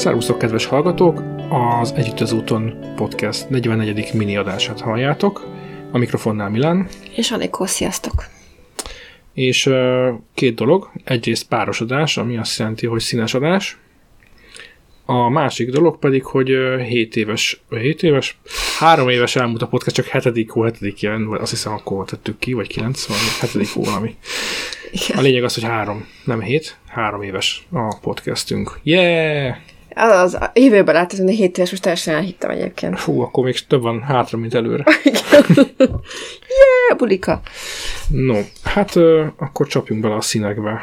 Szervusztok, kedves hallgatók! Az Együtt az úton podcast 44. mini adását halljátok. A mikrofonnál Milán. És Anikó, sziasztok! És uh, két dolog. Egyrészt párosodás, ami azt jelenti, hogy színes adás. A másik dolog pedig, hogy uh, 7 éves, 7 éves, 3 éves elmúlt a podcast, csak 7. hó, 7. jelen, azt hiszem akkor tettük ki, vagy 9, vagy 7. hó valami. Igen. A lényeg az, hogy három, nem hét, három éves a podcastünk. Yeah! Az, az jövőben látod, hogy 7 éves, most teljesen elhittem egyébként. Fú, akkor még több van hátra, mint előre. yeah, bulika! No, hát ö, akkor csapjunk bele a színekbe.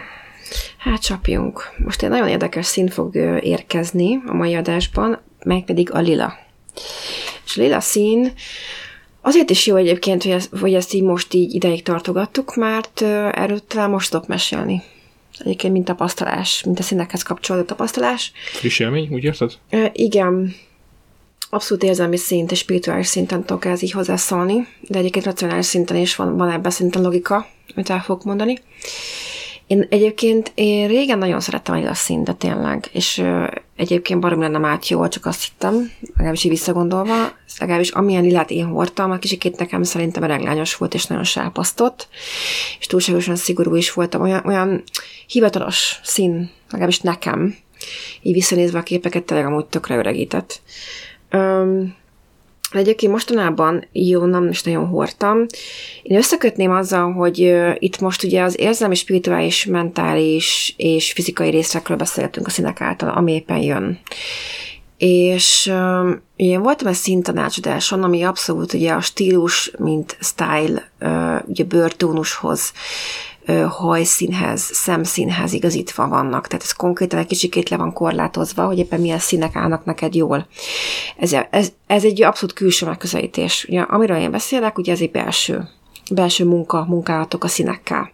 Hát csapjunk. Most egy nagyon érdekes szín fog érkezni a mai adásban, meg pedig a lila. És a lila szín azért is jó egyébként, hogy ezt, hogy ezt így most így ideig tartogattuk, mert erről talán most tudok mesélni. Egyébként mint tapasztalás, mint a színekhez kapcsolódó tapasztalás. Friss élmény, úgy érted? E, igen. Abszolút érzelmi szint és spirituális szinten tudok ez így hozzászólni, de egyébként racionális szinten is van, van ebben szinten logika, amit el fogok mondani. Én egyébként én régen nagyon szerettem a színt, de tényleg, és ö, egyébként barom lenne át jól, csak azt hittem, legalábbis így visszagondolva, legalábbis amilyen lilát én hordtam, a kicsikét nekem szerintem reglányos volt, és nagyon sápasztott, és túlságosan szigorú is voltam, olyan, olyan hivatalos szín, legalábbis nekem, így visszanézve a képeket, tényleg amúgy tökre öregített. Öm, de egyébként mostanában jó, nem is nagyon hordtam. Én összekötném azzal, hogy itt most ugye az érzelmi, spirituális, mentális és fizikai részekről beszéltünk a színek által, ami éppen jön. És uh, én voltam egy színtanácsadáson, ami abszolút ugye a stílus, mint style, uh, ugye bőrtónushoz hajszínhez, szemszínhez igazítva vannak. Tehát ez konkrétan egy kicsikét le van korlátozva, hogy éppen milyen színek állnak neked jól. Ez, ez, ez egy abszolút külső megközelítés. Ugye, amiről én beszélek, ugye ez egy belső belső munka, munkálatok a színekkel.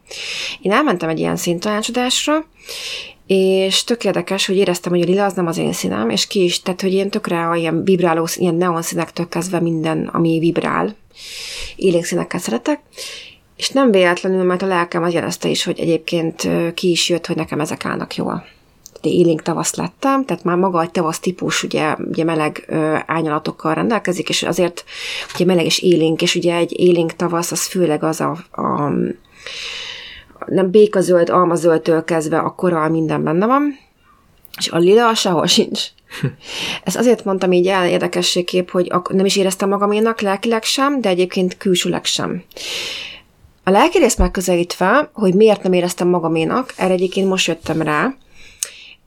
Én elmentem egy ilyen színtanácsadásra, és tök érdekes, hogy éreztem, hogy a lila az nem az én színem, és ki is, tehát hogy ilyen tökre a ilyen vibráló, ilyen neon színektől kezdve minden, ami vibrál, élénk színekkel szeretek, és nem véletlenül, mert a lelkem az jelezte is, hogy egyébként ki is jött, hogy nekem ezek állnak jól. De élénk tavasz lettem, tehát már maga egy tavasz típus ugye, ugye meleg ö, ányalatokkal rendelkezik, és azért ugye meleg és élénk, és ugye egy élénk tavasz az főleg az a, a nem békazöld, almazöldtől kezdve a koral minden benne van, és a lila sehol sincs. Ezt azért mondtam így el érdekességképp, hogy nem is éreztem magaménak lelkileg sem, de egyébként külsőleg sem. A lelki részt megközelítve, hogy miért nem éreztem magaménak, erre egyébként most jöttem rá.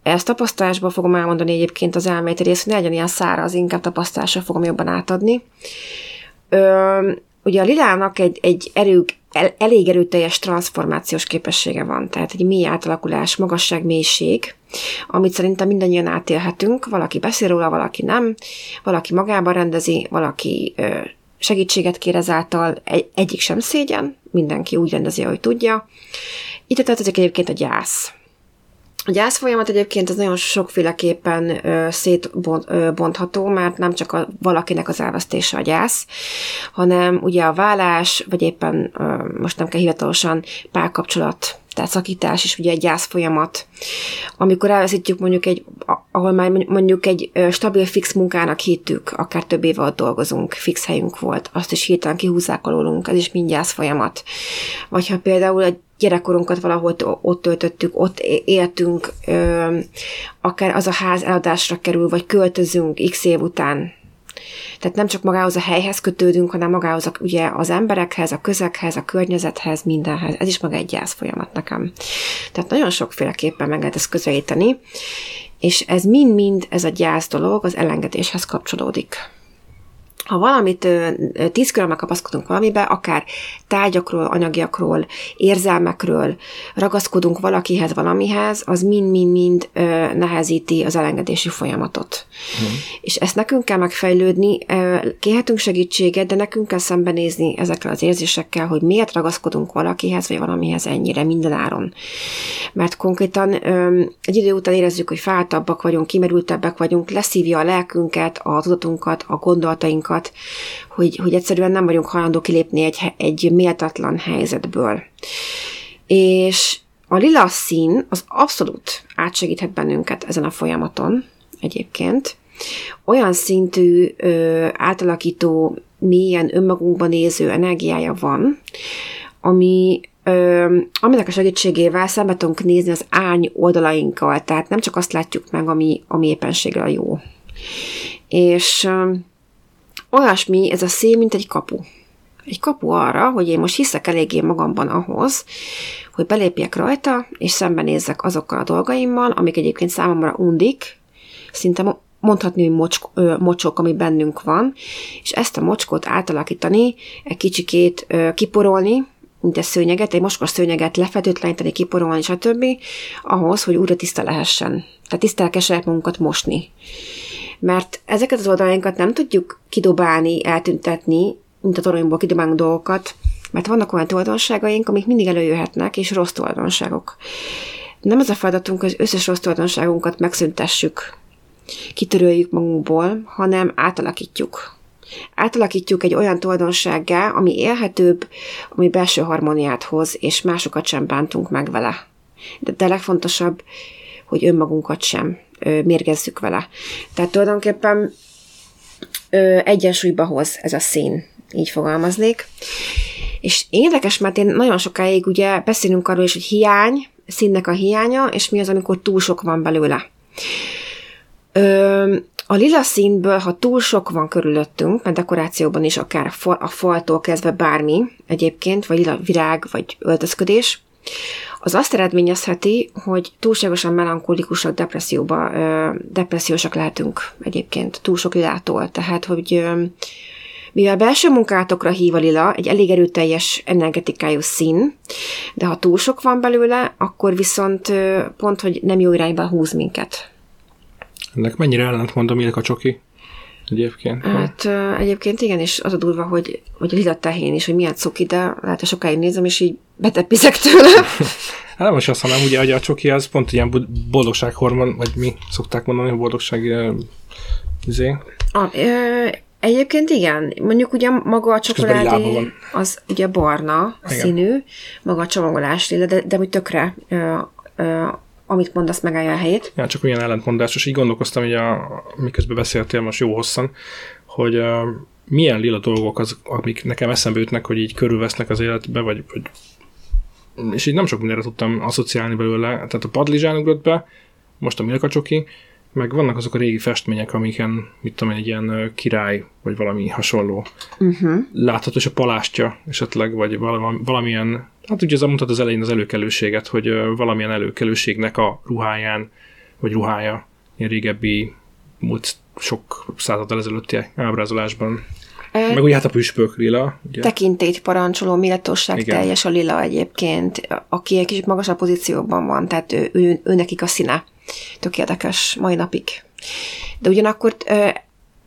Ezt tapasztalásból fogom elmondani egyébként az elméleti rész, hogy ne legyen ilyen száraz, inkább tapasztalásra fogom jobban átadni. Ö, ugye a lilának egy, egy erő, el, elég erőteljes transformációs képessége van, tehát egy mély átalakulás, magasság, mélység, amit szerintem mindannyian átélhetünk, valaki beszél róla, valaki nem, valaki magában rendezi, valaki ö, segítséget kér ezáltal, egy, egyik sem szégyen, mindenki úgy rendezi, ahogy tudja. Itt tartozik egyébként a gyász. A gyász folyamat egyébként az nagyon sokféleképpen ö, szétbontható, mert nem csak a, valakinek az elvesztése a gyász, hanem ugye a vállás, vagy éppen ö, most nem kell hivatalosan párkapcsolat tehát szakítás is ugye egy gyász folyamat. Amikor elveszítjük mondjuk egy, ahol már mondjuk egy stabil fix munkának hittük, akár több éve ott dolgozunk, fix helyünk volt, azt is hirtelen kihúzzák alólunk, ez is mind gyász folyamat. Vagy ha például egy gyerekkorunkat valahol ott töltöttük, ott éltünk, akár az a ház eladásra kerül, vagy költözünk x év után, tehát nem csak magához a helyhez kötődünk, hanem magához a, ugye az emberekhez, a közekhez, a környezethez, mindenhez. Ez is maga egy gyász folyamat nekem. Tehát nagyon sokféleképpen meg lehet ezt közelíteni, és ez mind-mind, ez a gyász dolog az elengedéshez kapcsolódik ha valamit tíz körül megkapaszkodunk valamibe, akár tárgyakról, anyagiakról, érzelmekről ragaszkodunk valakihez, valamihez, az mind-mind-mind nehezíti az elengedési folyamatot. Hmm. És ezt nekünk kell megfejlődni, kérhetünk segítséget, de nekünk kell szembenézni ezekkel az érzésekkel, hogy miért ragaszkodunk valakihez, vagy valamihez ennyire minden áron. Mert konkrétan egy idő után érezzük, hogy fátabbak vagyunk, kimerültebbek vagyunk, leszívja a lelkünket, a tudatunkat, a gondolatainkat, magunkat, hogy, hogy egyszerűen nem vagyunk hajlandó kilépni egy, egy méltatlan helyzetből. És a lila szín az abszolút átsegíthet bennünket ezen a folyamaton, egyébként. Olyan szintű ö, átalakító, mélyen önmagunkban néző energiája van, ami ö, aminek a segítségével szembe tudunk nézni az árny oldalainkkal, tehát nem csak azt látjuk meg, ami, ami éppenséggel jó. És ö, olyasmi ez a szél, mint egy kapu. Egy kapu arra, hogy én most hiszek eléggé magamban ahhoz, hogy belépjek rajta, és szembenézzek azokkal a dolgaimmal, amik egyébként számomra undik, szinte mondhatni, hogy mocs, ö, mocsok, ami bennünk van, és ezt a mocskot átalakítani, egy kicsikét ö, kiporolni, mint egy szőnyeget, egy mocskos szőnyeget lefedőtleníteni, kiporolni, stb. ahhoz, hogy újra tiszta lehessen. Tehát tisztelke saját magunkat mosni. Mert ezeket az oldalainkat nem tudjuk kidobálni, eltüntetni, mint a toronyból kidobálunk dolgokat, mert vannak olyan tulajdonságaink, amik mindig előjöhetnek, és rossz tulajdonságok. Nem az a feladatunk, hogy az összes rossz tulajdonságunkat megszüntessük, kitöröljük magunkból, hanem átalakítjuk. Átalakítjuk egy olyan tulajdonsággá, ami élhetőbb, ami belső harmóniát hoz, és másokat sem bántunk meg vele. De, de legfontosabb, hogy önmagunkat sem mérgezzük vele. Tehát tulajdonképpen egyensúlyba hoz ez a szín, így fogalmaznék. És érdekes, mert én nagyon sokáig ugye beszélünk arról is, hogy hiány, színnek a hiánya, és mi az, amikor túl sok van belőle. Ö, a lila színből, ha túl sok van körülöttünk, mert dekorációban is akár a faltól kezdve bármi egyébként, vagy lila virág, vagy öltözködés, az azt eredményezheti, hogy túlságosan melankolikusak, depresszióba, depressziósak lehetünk egyébként, túl sok lilától. Tehát, hogy mivel belső munkátokra hív a lila, egy elég erőteljes energetikájú szín, de ha túl sok van belőle, akkor viszont pont, hogy nem jó irányba húz minket. Ennek mennyire ellentmond a Milka csoki? Egyébként. Hát egyébként igen, és az a durva, hogy, hogy a lila tehén is, hogy milyen cuki, de lehet, hogy sokáig nézem, és így betepizek tőle. hát nem most azt hanem, ugye, hogy a csoki az pont ilyen boldogsághormon, vagy mi szokták mondani, hogy boldogság izé. A, ö, Egyébként igen, mondjuk ugye maga a csokoládé az ugye barna a igen. színű, maga a csomagolás de, de, de úgy tökre ö, ö, amit mondasz, megállja a helyét. Ja, csak milyen ellentmondásos. Így gondolkoztam, hogy a, miközben beszéltél most jó hosszan, hogy uh, milyen lila dolgok az, amik nekem eszembe jutnak, hogy így körülvesznek az életbe, vagy, vagy és így nem sok mindenre tudtam asszociálni belőle. Tehát a padlizsán ugrott be, most a Milka csoki, meg vannak azok a régi festmények, amiken, mit tudom egy ilyen király, vagy valami hasonló. Uh-huh. Látható, és a palástja esetleg, vagy valami, valamilyen, hát ugye ez mutat az elején az előkelőséget, hogy valamilyen előkelőségnek a ruháján, vagy ruhája, ilyen régebbi, múlt sok századal ezelőtti ábrázolásban meg ugye hát a püspök lila. Ugye? Tekintét parancsoló, méltóság Igen. teljes a lila egyébként, aki egy kicsit magasabb pozícióban van, tehát ő, ő, ő nekik a színe. Tök érdekes mai napig. De ugyanakkor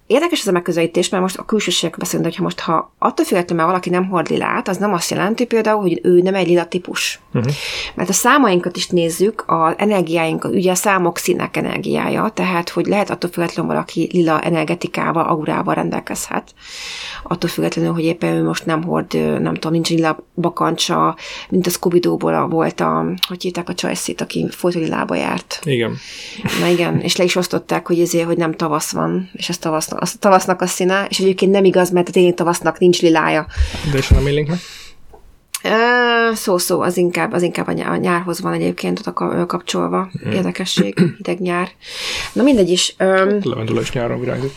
Érdekes ez a megközelítés, mert most a külsőségek beszélünk, hogy ha most ha attól függetlenül, mert valaki nem hord lilát, az nem azt jelenti például, hogy ő nem egy lila típus. Uh-huh. Mert a számainkat is nézzük, a energiáink, ugye a számok színek energiája, tehát hogy lehet attól függetlenül valaki lila energetikával, aurával rendelkezhet. Attól függetlenül, hogy éppen ő most nem hord, nem tudom, nincs lila bakancsa, mint a scooby volt a, hogy hívták a csajszét, aki folyt lilába járt. Igen. Na igen, és le is osztották, hogy ezért, hogy nem tavasz van, és ez tavasz a tavasznak a színe, és egyébként nem igaz, mert a téli tavasznak nincs lilája. De és nem élénk meg? Szó-szó, az inkább, az inkább a nyárhoz van egyébként ott kapcsolva. Hmm. Érdekesség, hideg nyár. Na mindegy is. Levendula is nyáron virágzik.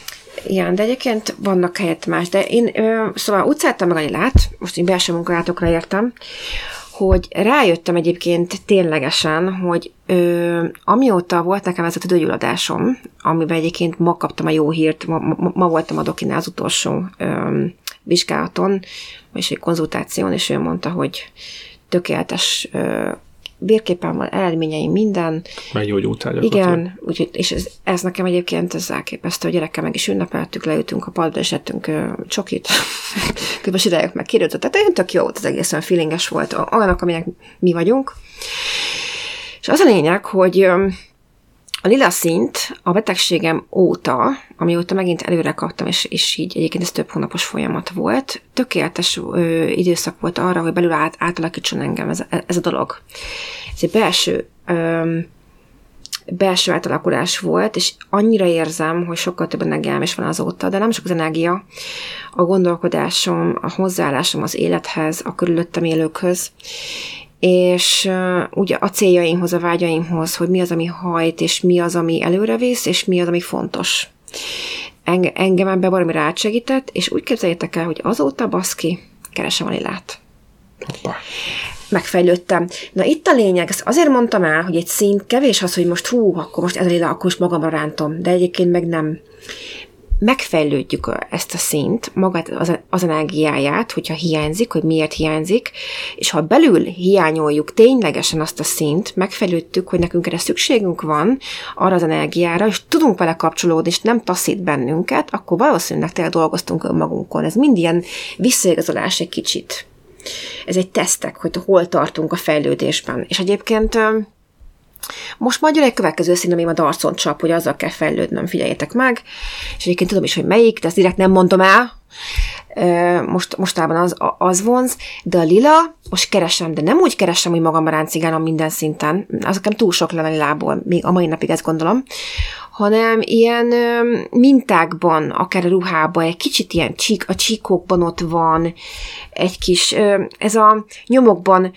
Igen, de egyébként vannak helyett más. De én ö, szóval szálltam meg a lilát, most én belső munkálatokra értem, hogy rájöttem egyébként ténylegesen, hogy ö, amióta volt nekem ez a tüdőgyulladásom, amiben egyébként ma kaptam a jó hírt, ma, ma, voltam a dokinál az utolsó ö, vizsgálaton, és egy konzultáción, és ő mondta, hogy tökéletes ö, vérképen van, eredményeim, minden. Meggyógyultál Igen, úgyhogy, és ez, ez, nekem egyébként ez elképesztő, a gyerekkel meg is ünnepeltük, leültünk a padba, és ettünk uh, csokit. Közben idejük meg kirőtt, tehát olyan tök jó, az egész olyan feelinges volt, olyanok, aminek mi vagyunk. És az a lényeg, hogy a lila szint a betegségem óta, amióta megint előre kaptam, és, és így egyébként ez több hónapos folyamat volt, tökéletes ö, időszak volt arra, hogy belül át, átalakítson engem ez, ez a dolog. Ez egy belső ö, belső átalakulás volt, és annyira érzem, hogy sokkal több energiám is van azóta, de nem csak az energia, a gondolkodásom, a hozzáállásom az élethez, a körülöttem élőkhöz, és ugye a céljaimhoz, a vágyaimhoz, hogy mi az, ami hajt, és mi az, ami előrevisz, és mi az, ami fontos. Enge, engem ebbe valami rátsegített, és úgy képzeljétek el, hogy azóta baszki, keresem a lilát. Hoppá. Megfejlődtem. Na itt a lényeg, ezt azért mondtam el, hogy egy szint kevés az, hogy most hú, akkor most ez a lila, akkor most magamra rántom, de egyébként meg nem megfejlődjük ezt a szint, magát az, az energiáját, hogyha hiányzik, hogy miért hiányzik, és ha belül hiányoljuk ténylegesen azt a szint, megfejlődtük, hogy nekünk erre szükségünk van arra az energiára, és tudunk vele kapcsolódni, és nem taszít bennünket, akkor valószínűleg tényleg dolgoztunk önmagunkon. Ez mind ilyen visszaigazolás egy kicsit. Ez egy tesztek, hogy hol tartunk a fejlődésben. És egyébként most majd jön egy következő szín, ami a darcon csap, hogy azzal kell fejlődnöm, figyeljétek meg. És egyébként tudom is, hogy melyik, de ezt direkt nem mondom el. Most, mostában az, az vonz, de a lila, most keresem, de nem úgy keresem, hogy magam ráncigálom minden szinten, az nekem túl sok lenne lilából, még a mai napig ezt gondolom, hanem ilyen mintákban, akár a ruhában, egy kicsit ilyen csík, a csíkokban ott van, egy kis, ez a nyomokban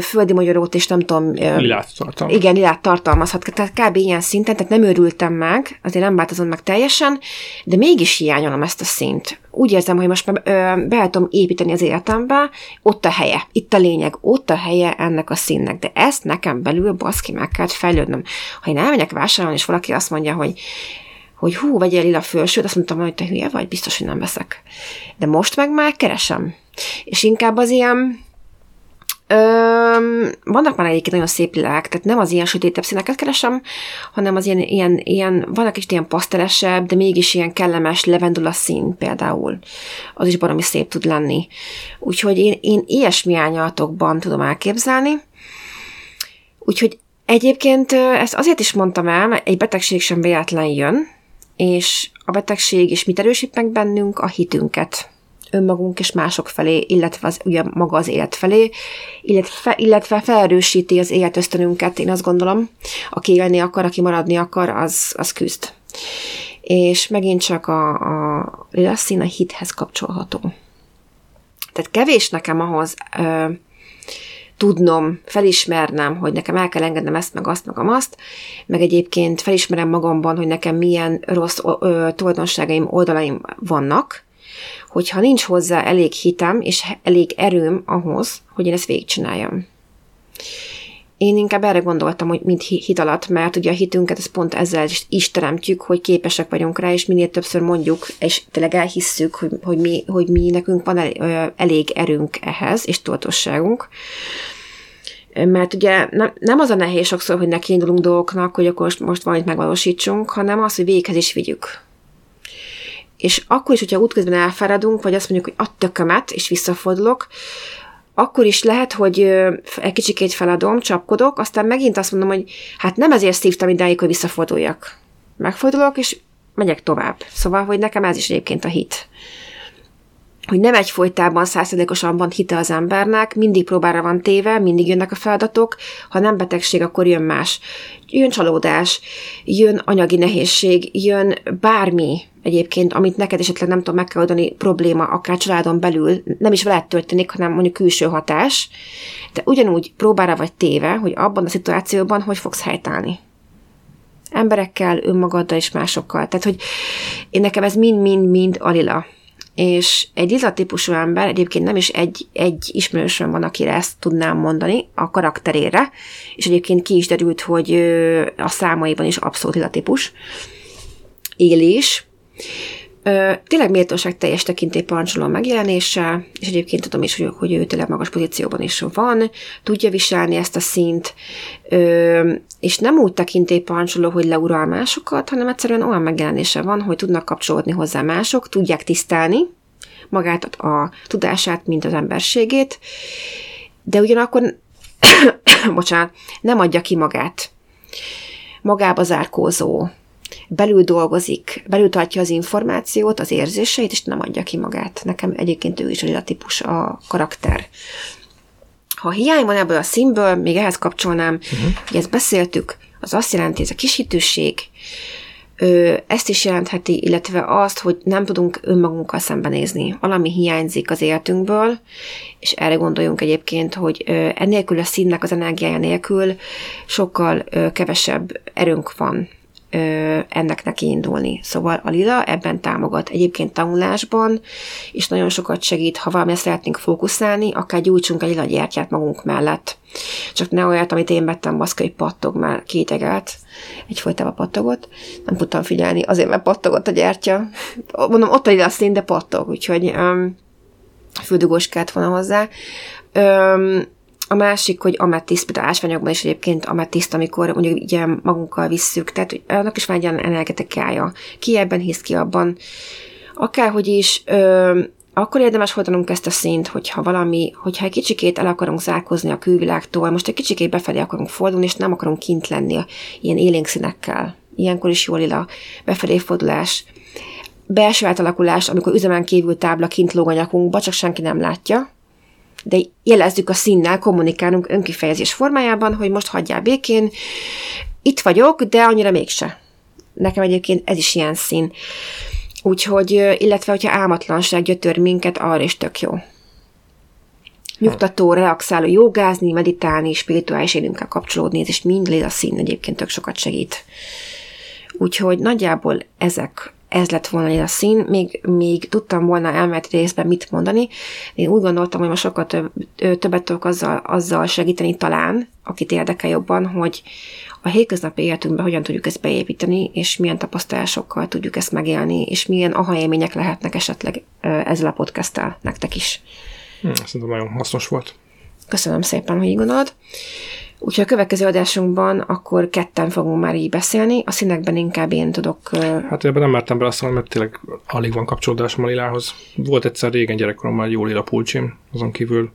földi magyarót, és nem tudom... Lilát tartalmaz. Igen, lilát tartalmazhat. Tehát kb. ilyen szinten, tehát nem őrültem meg, azért nem változom meg teljesen, de mégis hiányolom ezt a szint. Úgy érzem, hogy most már be tudom építeni az életembe, ott a helye, itt a lényeg, ott a helye ennek a színnek, de ezt nekem belül baszki meg kell fejlődnöm. Ha én elmegyek vásárolni, és valaki azt mondja, hogy hogy hú, vegyél lila fölsőt, azt mondtam, hogy te hülye vagy, biztos, hogy nem veszek. De most meg már keresem. És inkább az ilyen Öm, vannak már egyébként nagyon szép lilák, tehát nem az ilyen sötétebb színeket keresem, hanem az ilyen, ilyen, ilyen vannak is ilyen pasztelesebb, de mégis ilyen kellemes levendula szín például. Az is baromi szép tud lenni. Úgyhogy én, én ilyesmi ányatokban tudom elképzelni. Úgyhogy egyébként ezt azért is mondtam el, mert egy betegség sem véletlen jön, és a betegség is mit erősít meg bennünk? A hitünket önmagunk és mások felé, illetve az, ugye maga az élet felé, illetve, illetve felerősíti az életösztönünket, én azt gondolom. Aki élni akar, aki maradni akar, az, az küzd. És megint csak a, a lila szín a hithez kapcsolható. Tehát kevés nekem ahhoz ö, tudnom, felismernem, hogy nekem el kell engednem ezt, meg azt, meg azt, meg egyébként felismerem magamban, hogy nekem milyen rossz ö, tulajdonságaim, oldalaim vannak, hogyha nincs hozzá elég hitem és elég erőm ahhoz, hogy én ezt végigcsináljam. Én inkább erre gondoltam, hogy mint hit mert ugye a hitünket ez pont ezzel is, teremtjük, hogy képesek vagyunk rá, és minél többször mondjuk, és tényleg elhisszük, hogy, hogy, mi, hogy mi nekünk van elég erőnk ehhez, és tudatosságunk. Mert ugye nem, nem az a nehéz sokszor, hogy neki indulunk dolgoknak, hogy akkor most, most valamit megvalósítsunk, hanem az, hogy véghez is vigyük és akkor is, hogyha útközben elfáradunk, vagy azt mondjuk, hogy a tökömet, és visszafordulok, akkor is lehet, hogy egy kicsikét feladom, csapkodok, aztán megint azt mondom, hogy hát nem ezért szívtam idáig, hogy visszaforduljak. Megfordulok, és megyek tovább. Szóval, hogy nekem ez is egyébként a hit hogy nem egyfolytában százszerzékosan van hite az embernek, mindig próbára van téve, mindig jönnek a feladatok, ha nem betegség, akkor jön más. Jön csalódás, jön anyagi nehézség, jön bármi egyébként, amit neked esetleg nem tudom meg kell oldani probléma, akár családon belül, nem is veled történik, hanem mondjuk külső hatás, de ugyanúgy próbára vagy téve, hogy abban a szituációban hogy fogsz helytállni? Emberekkel, önmagaddal és másokkal. Tehát, hogy én nekem ez mind-mind-mind alila. És egy lila típusú ember, egyébként nem is egy, egy ismerősöm van, akire ezt tudnám mondani, a karakterére, és egyébként ki is derült, hogy a számaiban is abszolút lila típus, tényleg méltóság teljes tekintélyparancsoló megjelenése, és egyébként tudom is, hogy, hogy ő tényleg magas pozícióban is van, tudja viselni ezt a szint, és nem úgy tekintélyparancsoló, hogy leural másokat, hanem egyszerűen olyan megjelenése van, hogy tudnak kapcsolódni hozzá mások, tudják tisztelni magát a tudását, mint az emberségét, de ugyanakkor, bocsánat, nem adja ki magát. Magába zárkózó, belül dolgozik, belül tartja az információt, az érzéseit, és nem adja ki magát. Nekem egyébként ő is a típus a karakter. Ha hiány van ebből a színből, még ehhez kapcsolnám, uh-huh. hogy ezt beszéltük, az azt jelenti, ez a kisítőség, ö, ezt is jelentheti, illetve azt, hogy nem tudunk önmagunkkal szembenézni. Valami hiányzik az életünkből, és erre gondoljunk egyébként, hogy ö, ennélkül a színnek az energiája nélkül sokkal ö, kevesebb erőnk van ennek neki indulni. Szóval a lila ebben támogat egyébként tanulásban, és nagyon sokat segít, ha valamire szeretnénk fókuszálni, akár gyújtsunk egy lila gyertyát magunk mellett. Csak ne olyat, amit én vettem, baszka, hogy pattog, már kétegelt, egyfolytában pattogott. Nem tudtam figyelni, azért, mert pattogott a gyertya. Mondom, ott a lila szín, de pattog, úgyhogy um, füldugós kellett volna hozzá. Um, a másik, hogy ametiszt, például ásványokban is egyébként ametiszt, amikor mondjuk ugye magunkkal visszük, tehát annak is van egy olyan energetikája. Ki ebben hisz, ki abban. Akárhogy is, ö, akkor érdemes hordanunk ezt a szint, hogyha valami, hogyha egy kicsikét el akarunk zárkozni a külvilágtól, most egy kicsikét befelé akarunk fordulni, és nem akarunk kint lenni ilyen élénk színekkel. Ilyenkor is jól a befelé fordulás. Belső átalakulás, amikor üzemen kívül tábla kint lóg a nyakunkba, csak senki nem látja, de jelezzük a színnel, kommunikálunk önkifejezés formájában, hogy most hagyjál békén, itt vagyok, de annyira mégse. Nekem egyébként ez is ilyen szín. Úgyhogy, illetve, hogyha álmatlanság gyötör minket, arra is tök jó. Nyugtató, relaxáló, jogázni, meditálni, spirituális élünkkel kapcsolódni, és mind a szín egyébként tök sokat segít. Úgyhogy nagyjából ezek ez lett volna a szín, még, még tudtam volna elméleti részben mit mondani. Én úgy gondoltam, hogy most sokkal több, többet tudok azzal, azzal segíteni talán, akit érdekel jobban, hogy a hétköznapi életünkben hogyan tudjuk ezt beépíteni, és milyen tapasztalásokkal tudjuk ezt megélni, és milyen aha élmények lehetnek esetleg ezzel a podcasttel nektek is. Hmm, szerintem nagyon hasznos volt. Köszönöm szépen, hogy így gondolod. Úgyhogy a következő adásunkban akkor ketten fogunk már így beszélni, a színekben inkább én tudok... Hát ebben nem mertem beleszólni, mert tényleg alig van kapcsolódásom a lilához. Volt egyszer régen gyerekkoromban jó lila pulcsim, azon kívül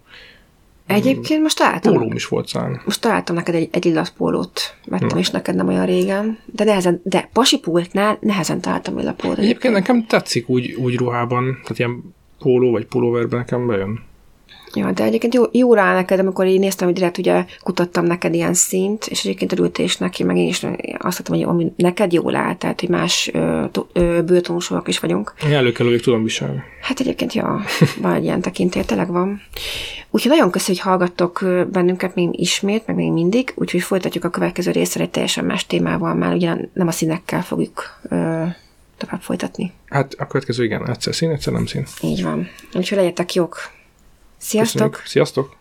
Egyébként most találtam. Pólóm is volt szán. Most találtam neked egy, egy lila pólót. Vettem Na. is neked nem olyan régen. De nehezen, de pasipultnál nehezen találtam lila pólót. Egyébként, egyébként nekem tetszik úgy, úgy ruhában, tehát ilyen póló vagy pulóverben nekem bejön. Ja, de egyébként jó, jó rá neked, amikor én néztem, hogy direkt ugye kutattam neked ilyen szint, és egyébként örültél is neki, meg én is azt hittem, hogy ami neked jól áll, tehát hogy más bőtonúsúak is vagyunk. Én előkelőjük tudom viselni. Hát egyébként, ja, van egy ilyen tekintély, tényleg van. Úgyhogy nagyon köszönjük, hogy hallgattok bennünket még ismét, meg még mindig, úgyhogy folytatjuk a következő részre egy teljesen más témával, már ugye nem a színekkel fogjuk ö, tovább folytatni. Hát a következő igen, egyszer szín, egyszer nem szín. Így van. Úgyhogy legyetek jók! Köszönjük. Sziasztok!